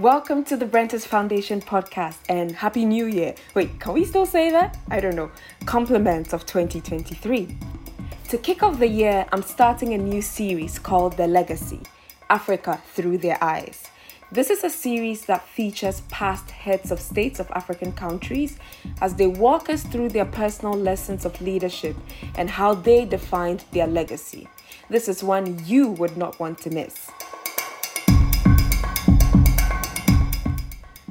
Welcome to the Brenthurst Foundation podcast and Happy New Year. Wait, can we still say that? I don't know. Compliments of 2023. To kick off the year, I'm starting a new series called The Legacy Africa Through Their Eyes. This is a series that features past heads of states of African countries as they walk us through their personal lessons of leadership and how they defined their legacy. This is one you would not want to miss.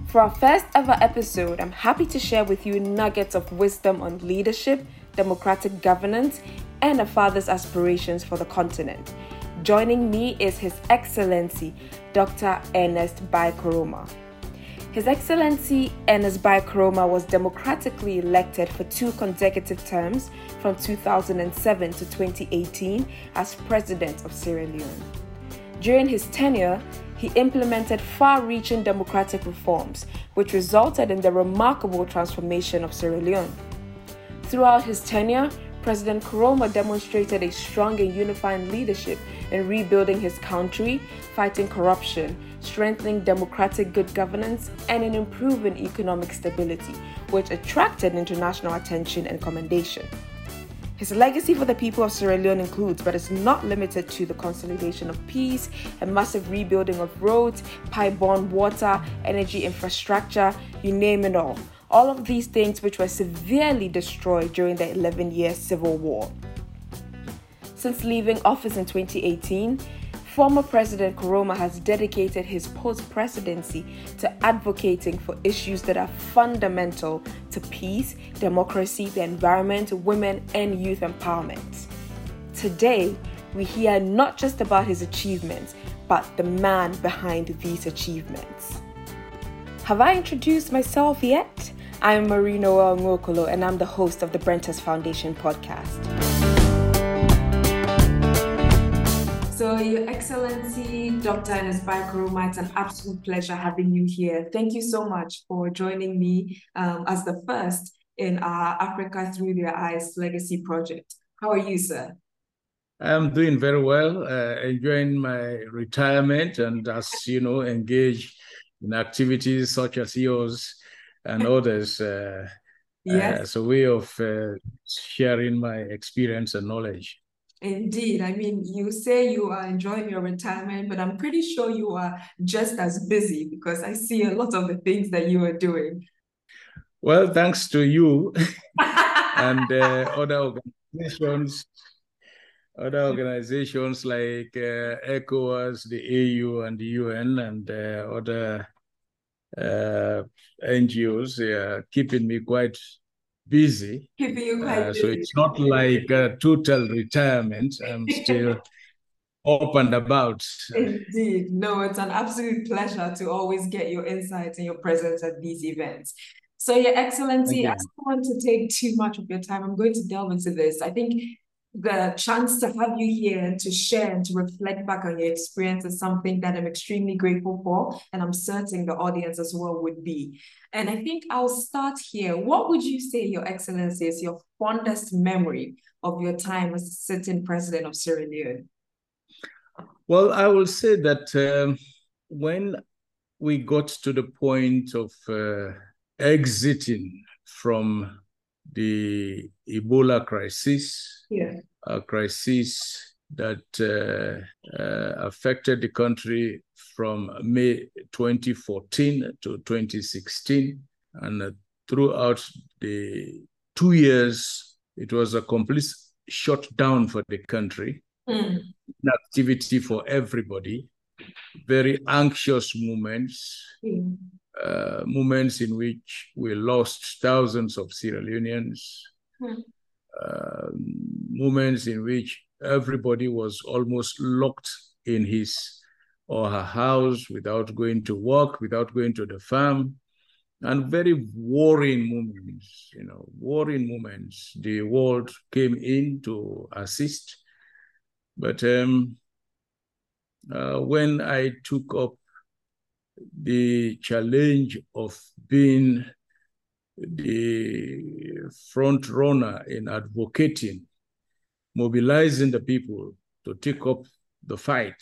For our first ever episode, I'm happy to share with you nuggets of wisdom on leadership, democratic governance, and a father's aspirations for the continent. Joining me is His Excellency Dr. Ernest Bai Koroma. His Excellency Ernest Bai Koroma was democratically elected for two consecutive terms from 2007 to 2018 as President of Sierra Leone. During his tenure, he implemented far reaching democratic reforms, which resulted in the remarkable transformation of Sierra Leone. Throughout his tenure, President Koroma demonstrated a strong and unifying leadership in rebuilding his country, fighting corruption, strengthening democratic good governance, and in improving economic stability, which attracted international attention and commendation. His legacy for the people of Sierra Leone includes, but is not limited to, the consolidation of peace, a massive rebuilding of roads, pipe-borne water, energy infrastructure, you name it all. All of these things which were severely destroyed during the 11 year civil war. Since leaving office in 2018, Former President Koroma has dedicated his post presidency to advocating for issues that are fundamental to peace, democracy, the environment, women, and youth empowerment. Today, we hear not just about his achievements, but the man behind these achievements. Have I introduced myself yet? I'm Marie-Noelle Nwokolo, and I'm the host of the Brenthurst Foundation podcast. So, Your Excellency, Dr. Ernest Bai Koroma, it's an absolute pleasure having you here. Thank you so much for joining me um, as the first in our Africa Through Their Eyes Legacy Project. How are you, sir? I'm doing very well, uh, enjoying my retirement and, as you know, engage in activities such as yours and others. Uh, yes. Uh, as a way of uh, sharing my experience and knowledge. Indeed. I mean, you say you are enjoying your retirement, but I'm pretty sure you are just as busy because I see a lot of the things that you are doing. Well, thanks to you and uh, other organizations, other organizations like uh, ECOWAS, the AU, and the UN, and uh, other uh, NGOs, are keeping me quite busy. Keeping you quite uh, busy. So it's not like a total retirement. I'm still up and about. Indeed. No, it's an absolute pleasure to always get your insights and your presence at these events. So, Your Excellency, I don't want to take too much of your time. I'm going to delve into this. I think the chance to have you here and to share and to reflect back on your experience is something that I'm extremely grateful for, and I'm certain the audience as well would be. And I think I'll start here. What would you say, Your Excellency, is your fondest memory of your time as sitting president of Sierra Leone? Well, I will say that um, when we got to the point of uh, exiting from the Ebola crisis, yeah. a crisis that uh, uh, affected the country from May 2014 to 2016. And uh, throughout the two years, it was a complete shutdown for the country, mm. activity for everybody, very anxious moments. Mm uh, moments in which we lost thousands of Sierra Leoneans, mm. uh, moments in which everybody was almost locked in his or her house without going to work, without going to the farm, and very worrying moments, you know, worrying moments. The world came in to assist. But um, uh, when I took up the challenge of being the front runner in advocating, mobilizing the people to take up the fight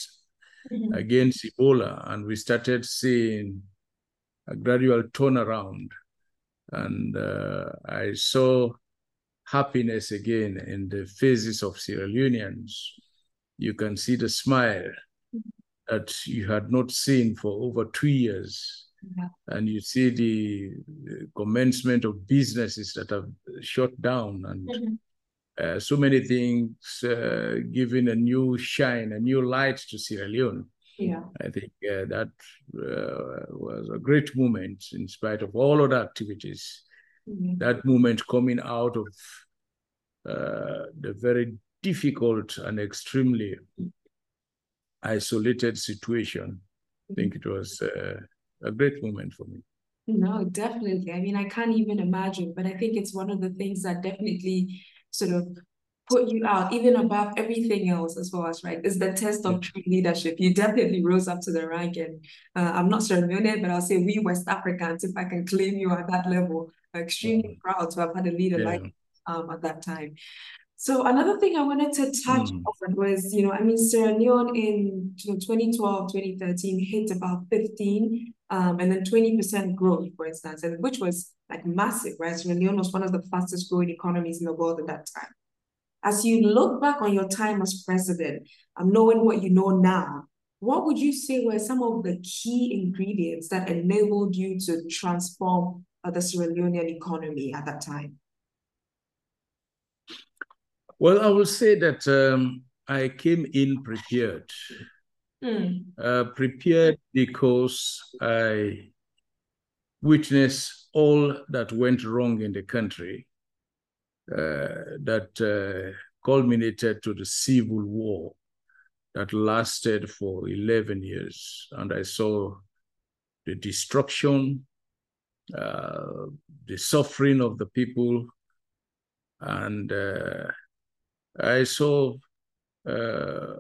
mm-hmm. against Ebola. And we started seeing a gradual turnaround. And uh, I saw happiness again in the faces of Sierra Leoneans. You can see the smile that you had not seen for over two years. Yeah. And you see the, commencement of businesses that have shut down and mm-hmm. uh, so many things uh, giving a new shine, a new light to Sierra Leone. Yeah. I think uh, that uh, was a great moment in spite of all other activities. Mm-hmm. That moment coming out of uh, the very difficult and extremely isolated situation. I think it was uh, a great moment for me. No, definitely. I mean, I can't even imagine, but I think it's one of the things that definitely sort of put you out, even above everything else, as far as right, is the test of true leadership. You definitely rose up to the rank, and uh, I'm not Sierra Leone, but I'll say we West Africans, if I can claim you at that level, are extremely mm-hmm. proud to have had a leader yeah. like um, at that time. So another thing I wanted to touch mm. on was, you know, I mean, Sierra Leone in 2012, 2013 hit about 15 um, and then 20% growth, for instance, and which was like massive, right? Sierra Leone was one of the fastest growing economies in the world at that time. As you look back on your time as president, um, knowing what you know now, what would you say were some of the key ingredients that enabled you to transform uh, the Sierra Leonean economy at that time? Well, I will say that um, I came in prepared. Mm. Uh, prepared because I witnessed all that went wrong in the country uh, that uh, culminated to the civil war that lasted for 11 years. And I saw the destruction, uh, the suffering of the people, and uh, I saw uh,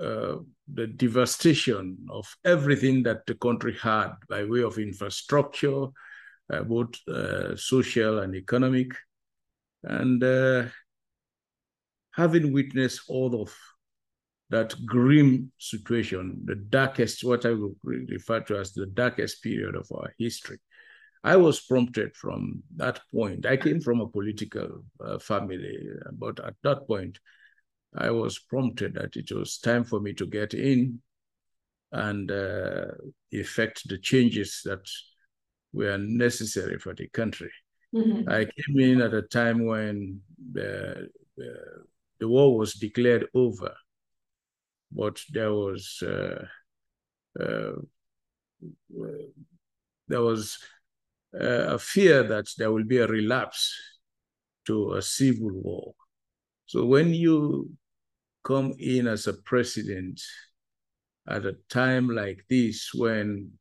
uh, the devastation of everything that the country had by way of infrastructure, uh, both social and economic. And having witnessed all of that grim situation, the darkest, what I would refer to as the darkest period of our history, I was prompted from that point. I came from a political uh, family, but at that point, I was prompted that it was time for me to get in and uh, effect the changes that were necessary for the country. Mm-hmm. I came in at a time when the, the, the, war was declared over, but there was uh, uh there was a fear that there will be a relapse to a civil war. So when you come in as a president at a time like this, when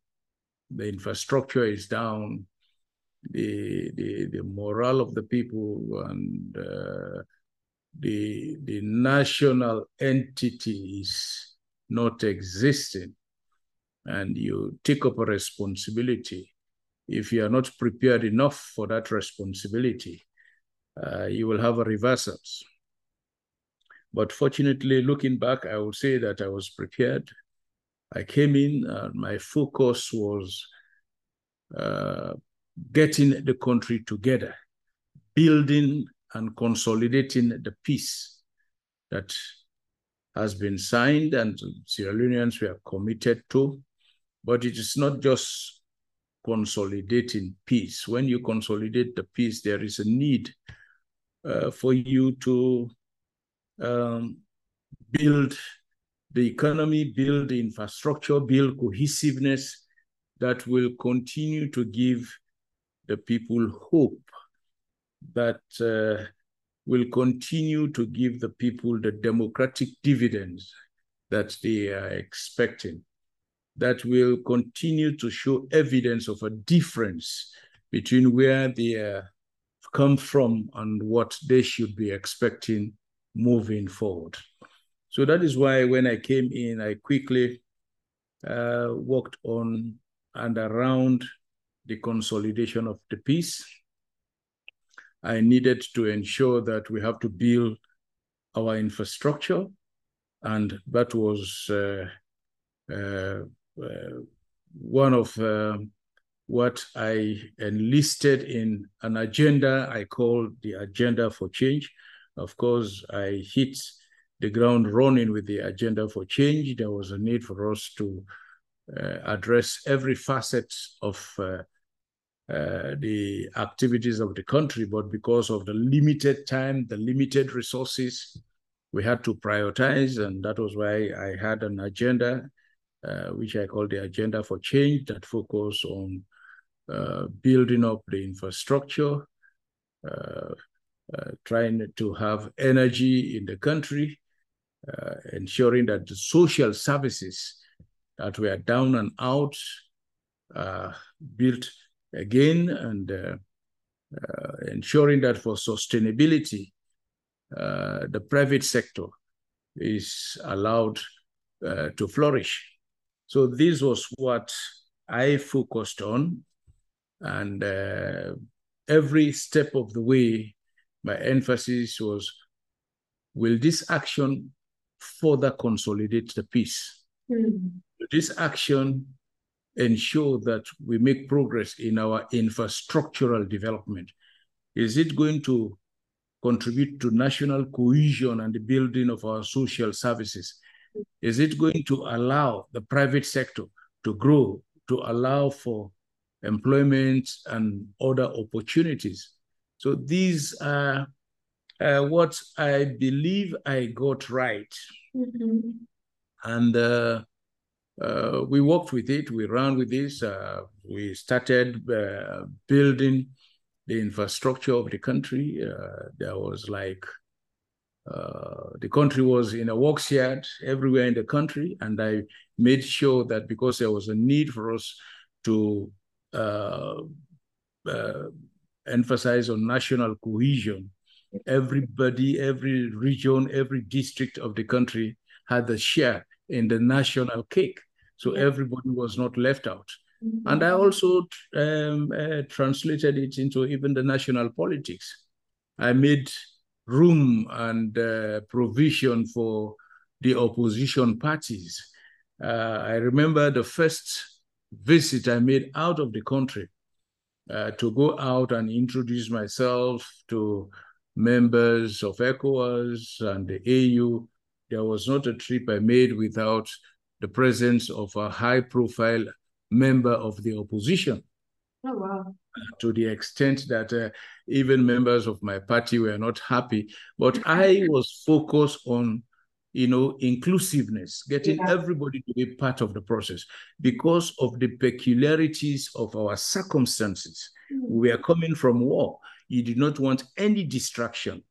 the infrastructure is down, the the, the morale of the people and uh, the the national entity is not existing, and you take up a responsibility if you are not prepared enough for that responsibility, uh, you will have a reversals. But fortunately, looking back, I would say that I was prepared. I came in, my focus was uh, getting the country together, building and consolidating the peace that has been signed and Sierra Leoneans were committed to. But it is not just consolidating peace. When you consolidate the peace, there is a need uh, for you to um, build the economy, build the infrastructure, build cohesiveness that will continue to give the people hope, that uh, will continue to give the people the democratic dividends that they are expecting that will continue to show evidence of a difference between where they uh, come from and what they should be expecting moving forward. So that is why when I came in, I quickly uh, worked on and around the consolidation of the peace. I needed to ensure that we have to build our infrastructure, and that was uh, uh, one of uh, what I enlisted in an agenda I call the Agenda for Change. Of course, I hit the ground running with the Agenda for Change. There was a need for us to uh, address every facet of uh, uh, the activities of the country, but because of the limited time, the limited resources, we had to prioritize, and that was why I had an agenda, uh, which I call the Agenda for Change, that focus on uh, building up the infrastructure, uh, uh, trying to have energy in the country, uh, ensuring that the social services that were down and out built again, and ensuring that for sustainability, the private sector is allowed to flourish. So this was what I focused on and uh, every step of the way, my emphasis was will this action further consolidate the peace? Mm-hmm. This action ensure that we make progress in our infrastructural development? Is it going to contribute to national cohesion and the building of our social services? Is it going to allow the private sector to grow, to allow for employment, and other opportunities. So these are uh, what I believe I got right. Mm-hmm. And uh, uh, we worked with it, we ran with this, uh, we started uh, building the infrastructure of the country. Uh, there was like, the country was in a works yard everywhere in the country, and I made sure that because there was a need for us to uh, uh, emphasize on national cohesion. Everybody, every region, every district of the country had a share in the national cake. So everybody was not left out. Mm-hmm. And I also um, uh, translated it into even the national politics. I made room and uh, provision for the opposition parties. Uh, I remember the first visit I made out of the country uh, to go out and introduce myself to members of ECOWAS and the AU. There was not a trip I made without the presence of a high profile member of the opposition. Oh, wow. To the extent that uh, even members of my party were not happy. But I was focused on you know, inclusiveness, getting yeah. everybody to be part of the process because of the peculiarities of our circumstances. Mm. We are coming from war. You do not want any distraction.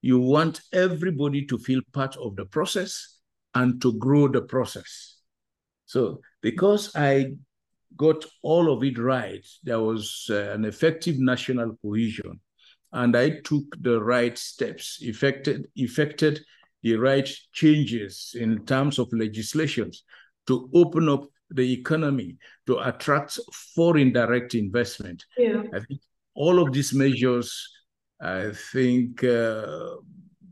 You want everybody to feel part of the process and to grow the process. So, because I got all of it right, there was uh, an effective national cohesion, and I took the right steps, effected, effected the right changes in terms of legislations to open up the economy, to attract foreign direct investment. Yeah. I think all of these measures, I think, uh,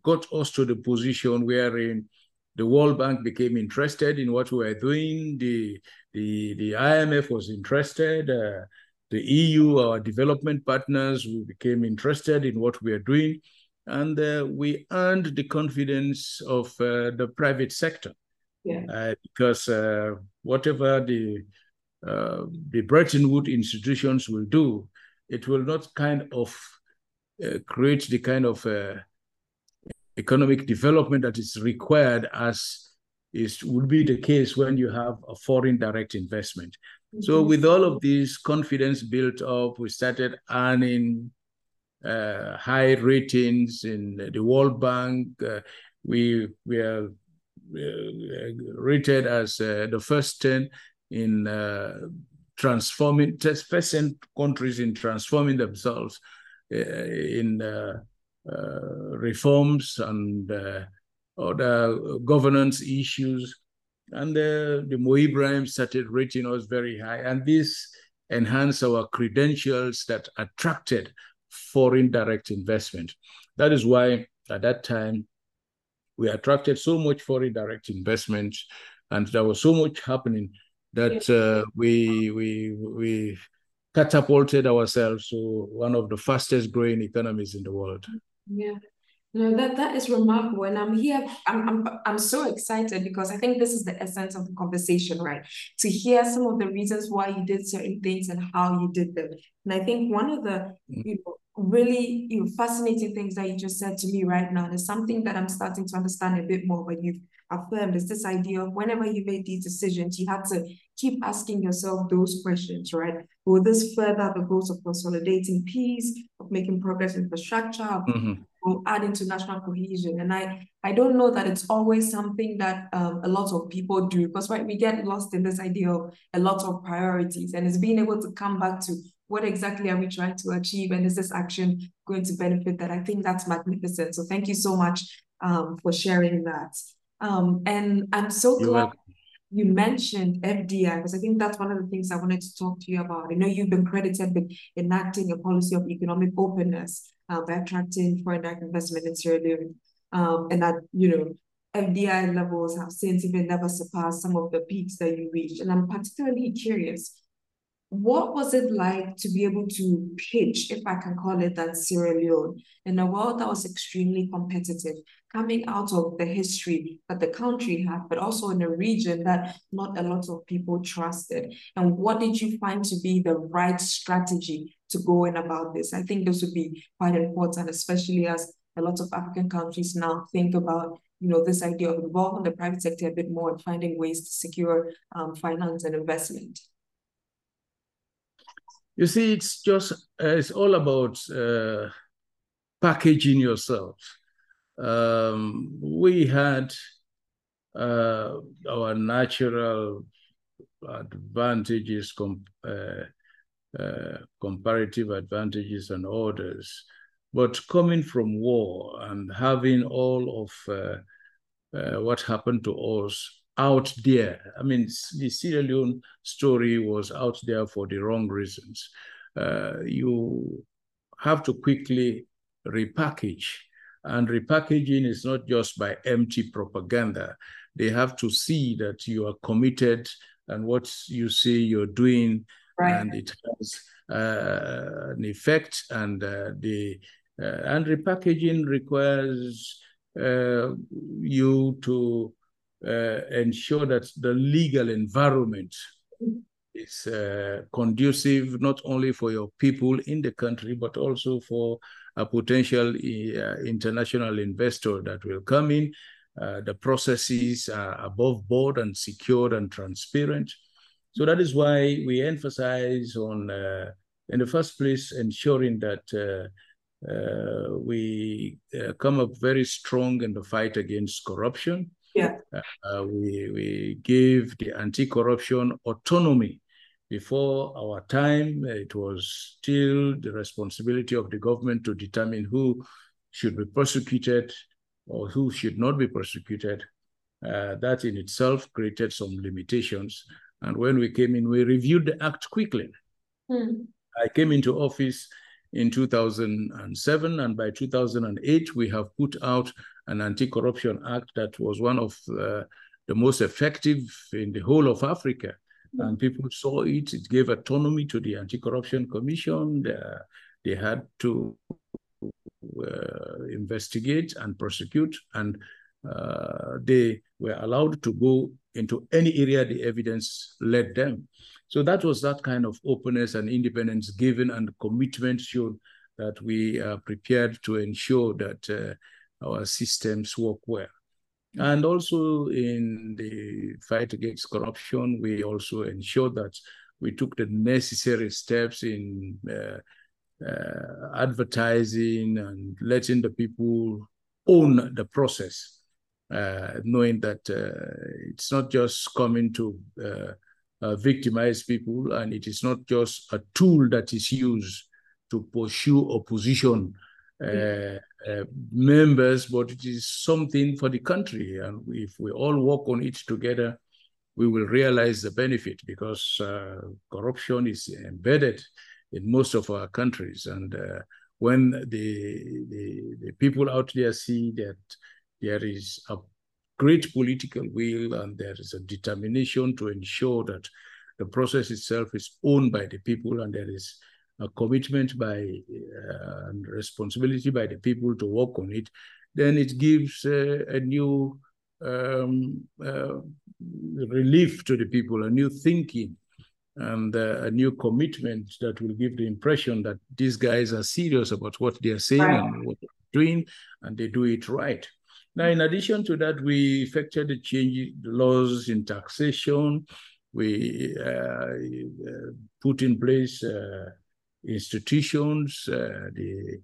got us to the position wherein the World Bank became interested in what we were doing. The the the IMF was interested. Uh, the EU, our development partners, we became interested in what we are doing and uh, we earned the confidence of uh, the private sector. Yeah. Uh, because uh, whatever the uh, the Bretton Woods institutions will do, it will not kind of uh, create the kind of economic development that is required as is would be the case when you have a foreign direct investment. Mm-hmm. So with all of this confidence built up, we started earning uh, high ratings in the World Bank. Uh, we we are uh, rated as uh, the first 10 in uh, transforming, first countries in transforming themselves uh, in Uh, reforms and uh, other governance issues. And uh, the Mo Ibrahim started rating us very high. And this enhanced our credentials that attracted foreign direct investment. That is why at that time we attracted so much foreign direct investment, and there was so much happening that uh, we we we catapulted ourselves to one of the fastest growing economies in the world. Yeah. No, that that is remarkable, and I'm here. I'm I'm I'm so excited because I think this is the essence of the conversation, right? To hear some of the reasons why you did certain things and how you did them, and I think one of the mm. you know really you know, fascinating things that you just said to me right now is something that I'm starting to understand a bit more. When you've affirmed is this idea of whenever you made these decisions, you had to keep asking yourself those questions, right? Will this further the goals of consolidating peace, of making progress in infrastructure, mm-hmm. will add into national cohesion? And I, I don't know that it's always something that um, a lot of people do because right, we get lost in this idea of a lot of priorities and it's being able to come back to what exactly are we trying to achieve and is this action going to benefit that? I think that's magnificent. So thank you so much um, for sharing that. Um, and I'm so You're glad welcome. You mentioned FDI because I think that's one of the things I wanted to talk to you about. I know you've been credited with enacting a policy of economic openness uh, by attracting foreign direct investment in Sierra Leone. Um, and that, you know, FDI levels have since even never surpassed some of the peaks that you reached. And I'm particularly curious what was it like to be able to pitch, if I can call it that, Sierra Leone in a world that was extremely competitive, coming out of the history that the country had, but also in a region that not a lot of people trusted? And what did you find to be the right strategy to go in about this? I think this would be quite important, especially as a lot of African countries now think about you know, this idea of involving the private sector a bit more and finding ways to secure um, finance and investment. You see, it's just, uh, it's all about uh, packaging yourself. Um, we had uh, our natural advantages, com uh, uh, comparative advantages and orders, but coming from war and having all of uh, what happened to us out there. I mean, the Sierra Leone story was out there for the wrong reasons. Uh, you have to quickly repackage. And repackaging is not just by empty propaganda. They have to see that you are committed and what you say you're doing, right. and it has uh, an effect. And uh, the uh, and repackaging requires uh, you to ensure that the legal environment is uh, conducive not only for your people in the country, but also for a potential uh, international investor that will come in. Uh, the processes are above board and secured and transparent. So that is why we emphasize on, uh, in the first place, ensuring that uh, we come up very strong in the fight against corruption yeah. Uh, we, we gave the anti-corruption autonomy. Before our time, it was still the responsibility of the government to determine who should be prosecuted or who should not be prosecuted. Uh, that in itself created some limitations. And when we came in, we reviewed the act quickly. Mm. I came into office in 2007, and by 2008, we have put out an anti-corruption act that was one of uh, the most effective in the whole of Africa. Mm. And people saw it. It gave autonomy to the Anti-Corruption Commission. They, they had to uh, investigate and prosecute, and uh, they were allowed to go into any area the evidence led them. So that was that kind of openness and independence given and commitment shown that we are prepared to ensure that uh, our systems work well. And also in the fight against corruption, we also ensured that we took the necessary steps in uh, uh, advertising and letting the people own the process, uh, knowing that uh, it's not just coming to uh, uh, victimize people and it is not just a tool that is used to pursue opposition uh, uh, members, but it is something for the country. And if we all work on it together, we will realize the benefit because uh, corruption is embedded in most of our countries. And uh, when the, the, the people out there see that there is a great political will and there is a determination to ensure that the process itself is owned by the people and there is a commitment by uh, and responsibility by the people to work on it, then it gives uh, a new um, uh, relief to the people, a new thinking and uh, a new commitment that will give the impression that these guys are serious about what they are saying right. and what they're doing, and they do it right. Now, in addition to that, we effected the change the laws in taxation. We uh, uh put in place uh, institutions, uh, the,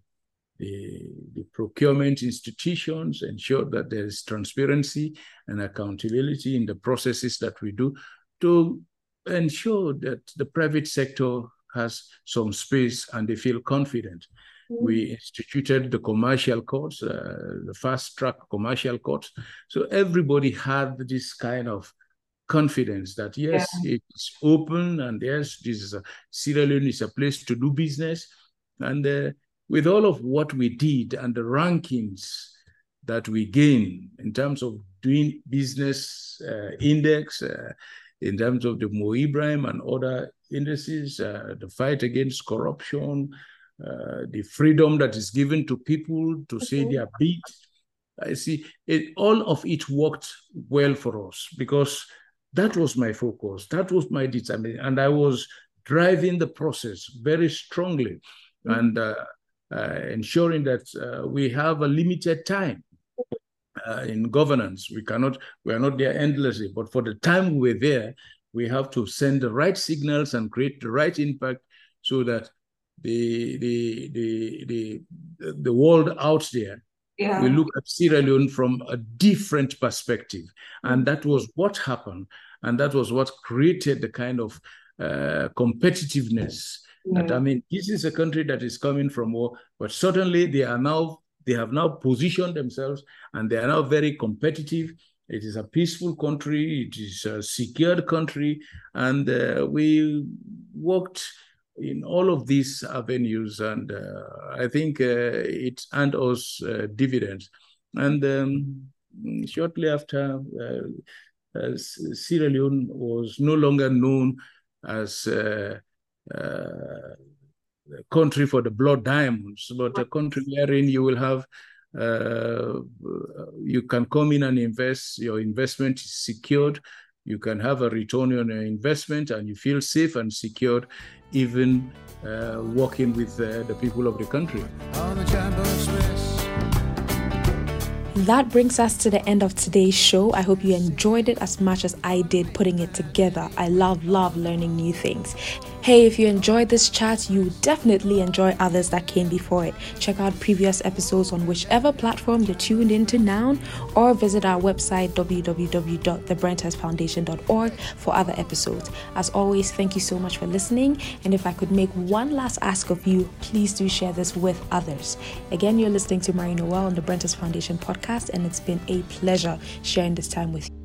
the, the procurement institutions, ensure that there is transparency and accountability in the processes that we do to ensure that the private sector has some space and they feel confident. Mm-hmm. We instituted the commercial courts, uh, the fast track commercial courts. So everybody had this kind of confidence that yes, yeah. it's open and yes, this is a Sierra Leone is a place to do business. And uh, with all of what we did and the rankings that we gain in terms of doing business uh, index, uh, in terms of the Mo Ibrahim and other indices, uh, the fight against corruption, uh, the freedom that is given to people to say their bit. I see it, all of it worked well for us because that was my focus. That was my determination. And I was driving the process very strongly mm-hmm. and uh, uh, ensuring that uh, we have a limited time uh, in governance. We cannot, we are not there endlessly, but for the time we're there, we have to send the right signals and create the right impact so that the the the the, the world out there yeah. we look at Sierra Leone from a different perspective. And that was what happened. And that was what created the kind of uh, competitiveness. Yeah. That, I mean, this is a country that is coming from war, but certainly they are now they have now positioned themselves and they are now very competitive. It is a peaceful country. It is a secured country, and uh, we worked in all of these avenues, and uh, I think uh, it earned us uh, dividends. And um, shortly after, Sierra Leone was no longer known as a country for the blood diamonds, but a country wherein you will have uh, you can come in and invest. Your investment is secured. You can have a return on your investment, and you feel safe and secured, even uh, working with uh, the people of the country. That brings us to the end of today's show. I hope you enjoyed it as much as I did putting it together. I love, love learning new things. Hey, if you enjoyed this chat, you definitely enjoy others that came before it. Check out previous episodes on whichever platform you're tuned into now, or visit our website www.thebrenthurstfoundation.org for other episodes. As always, thank you so much for listening. And if I could make one last ask of you, please do share this with others. Again, you're listening to Marie-Noelle on the Brenthurst Foundation podcast, and it's been a pleasure sharing this time with you.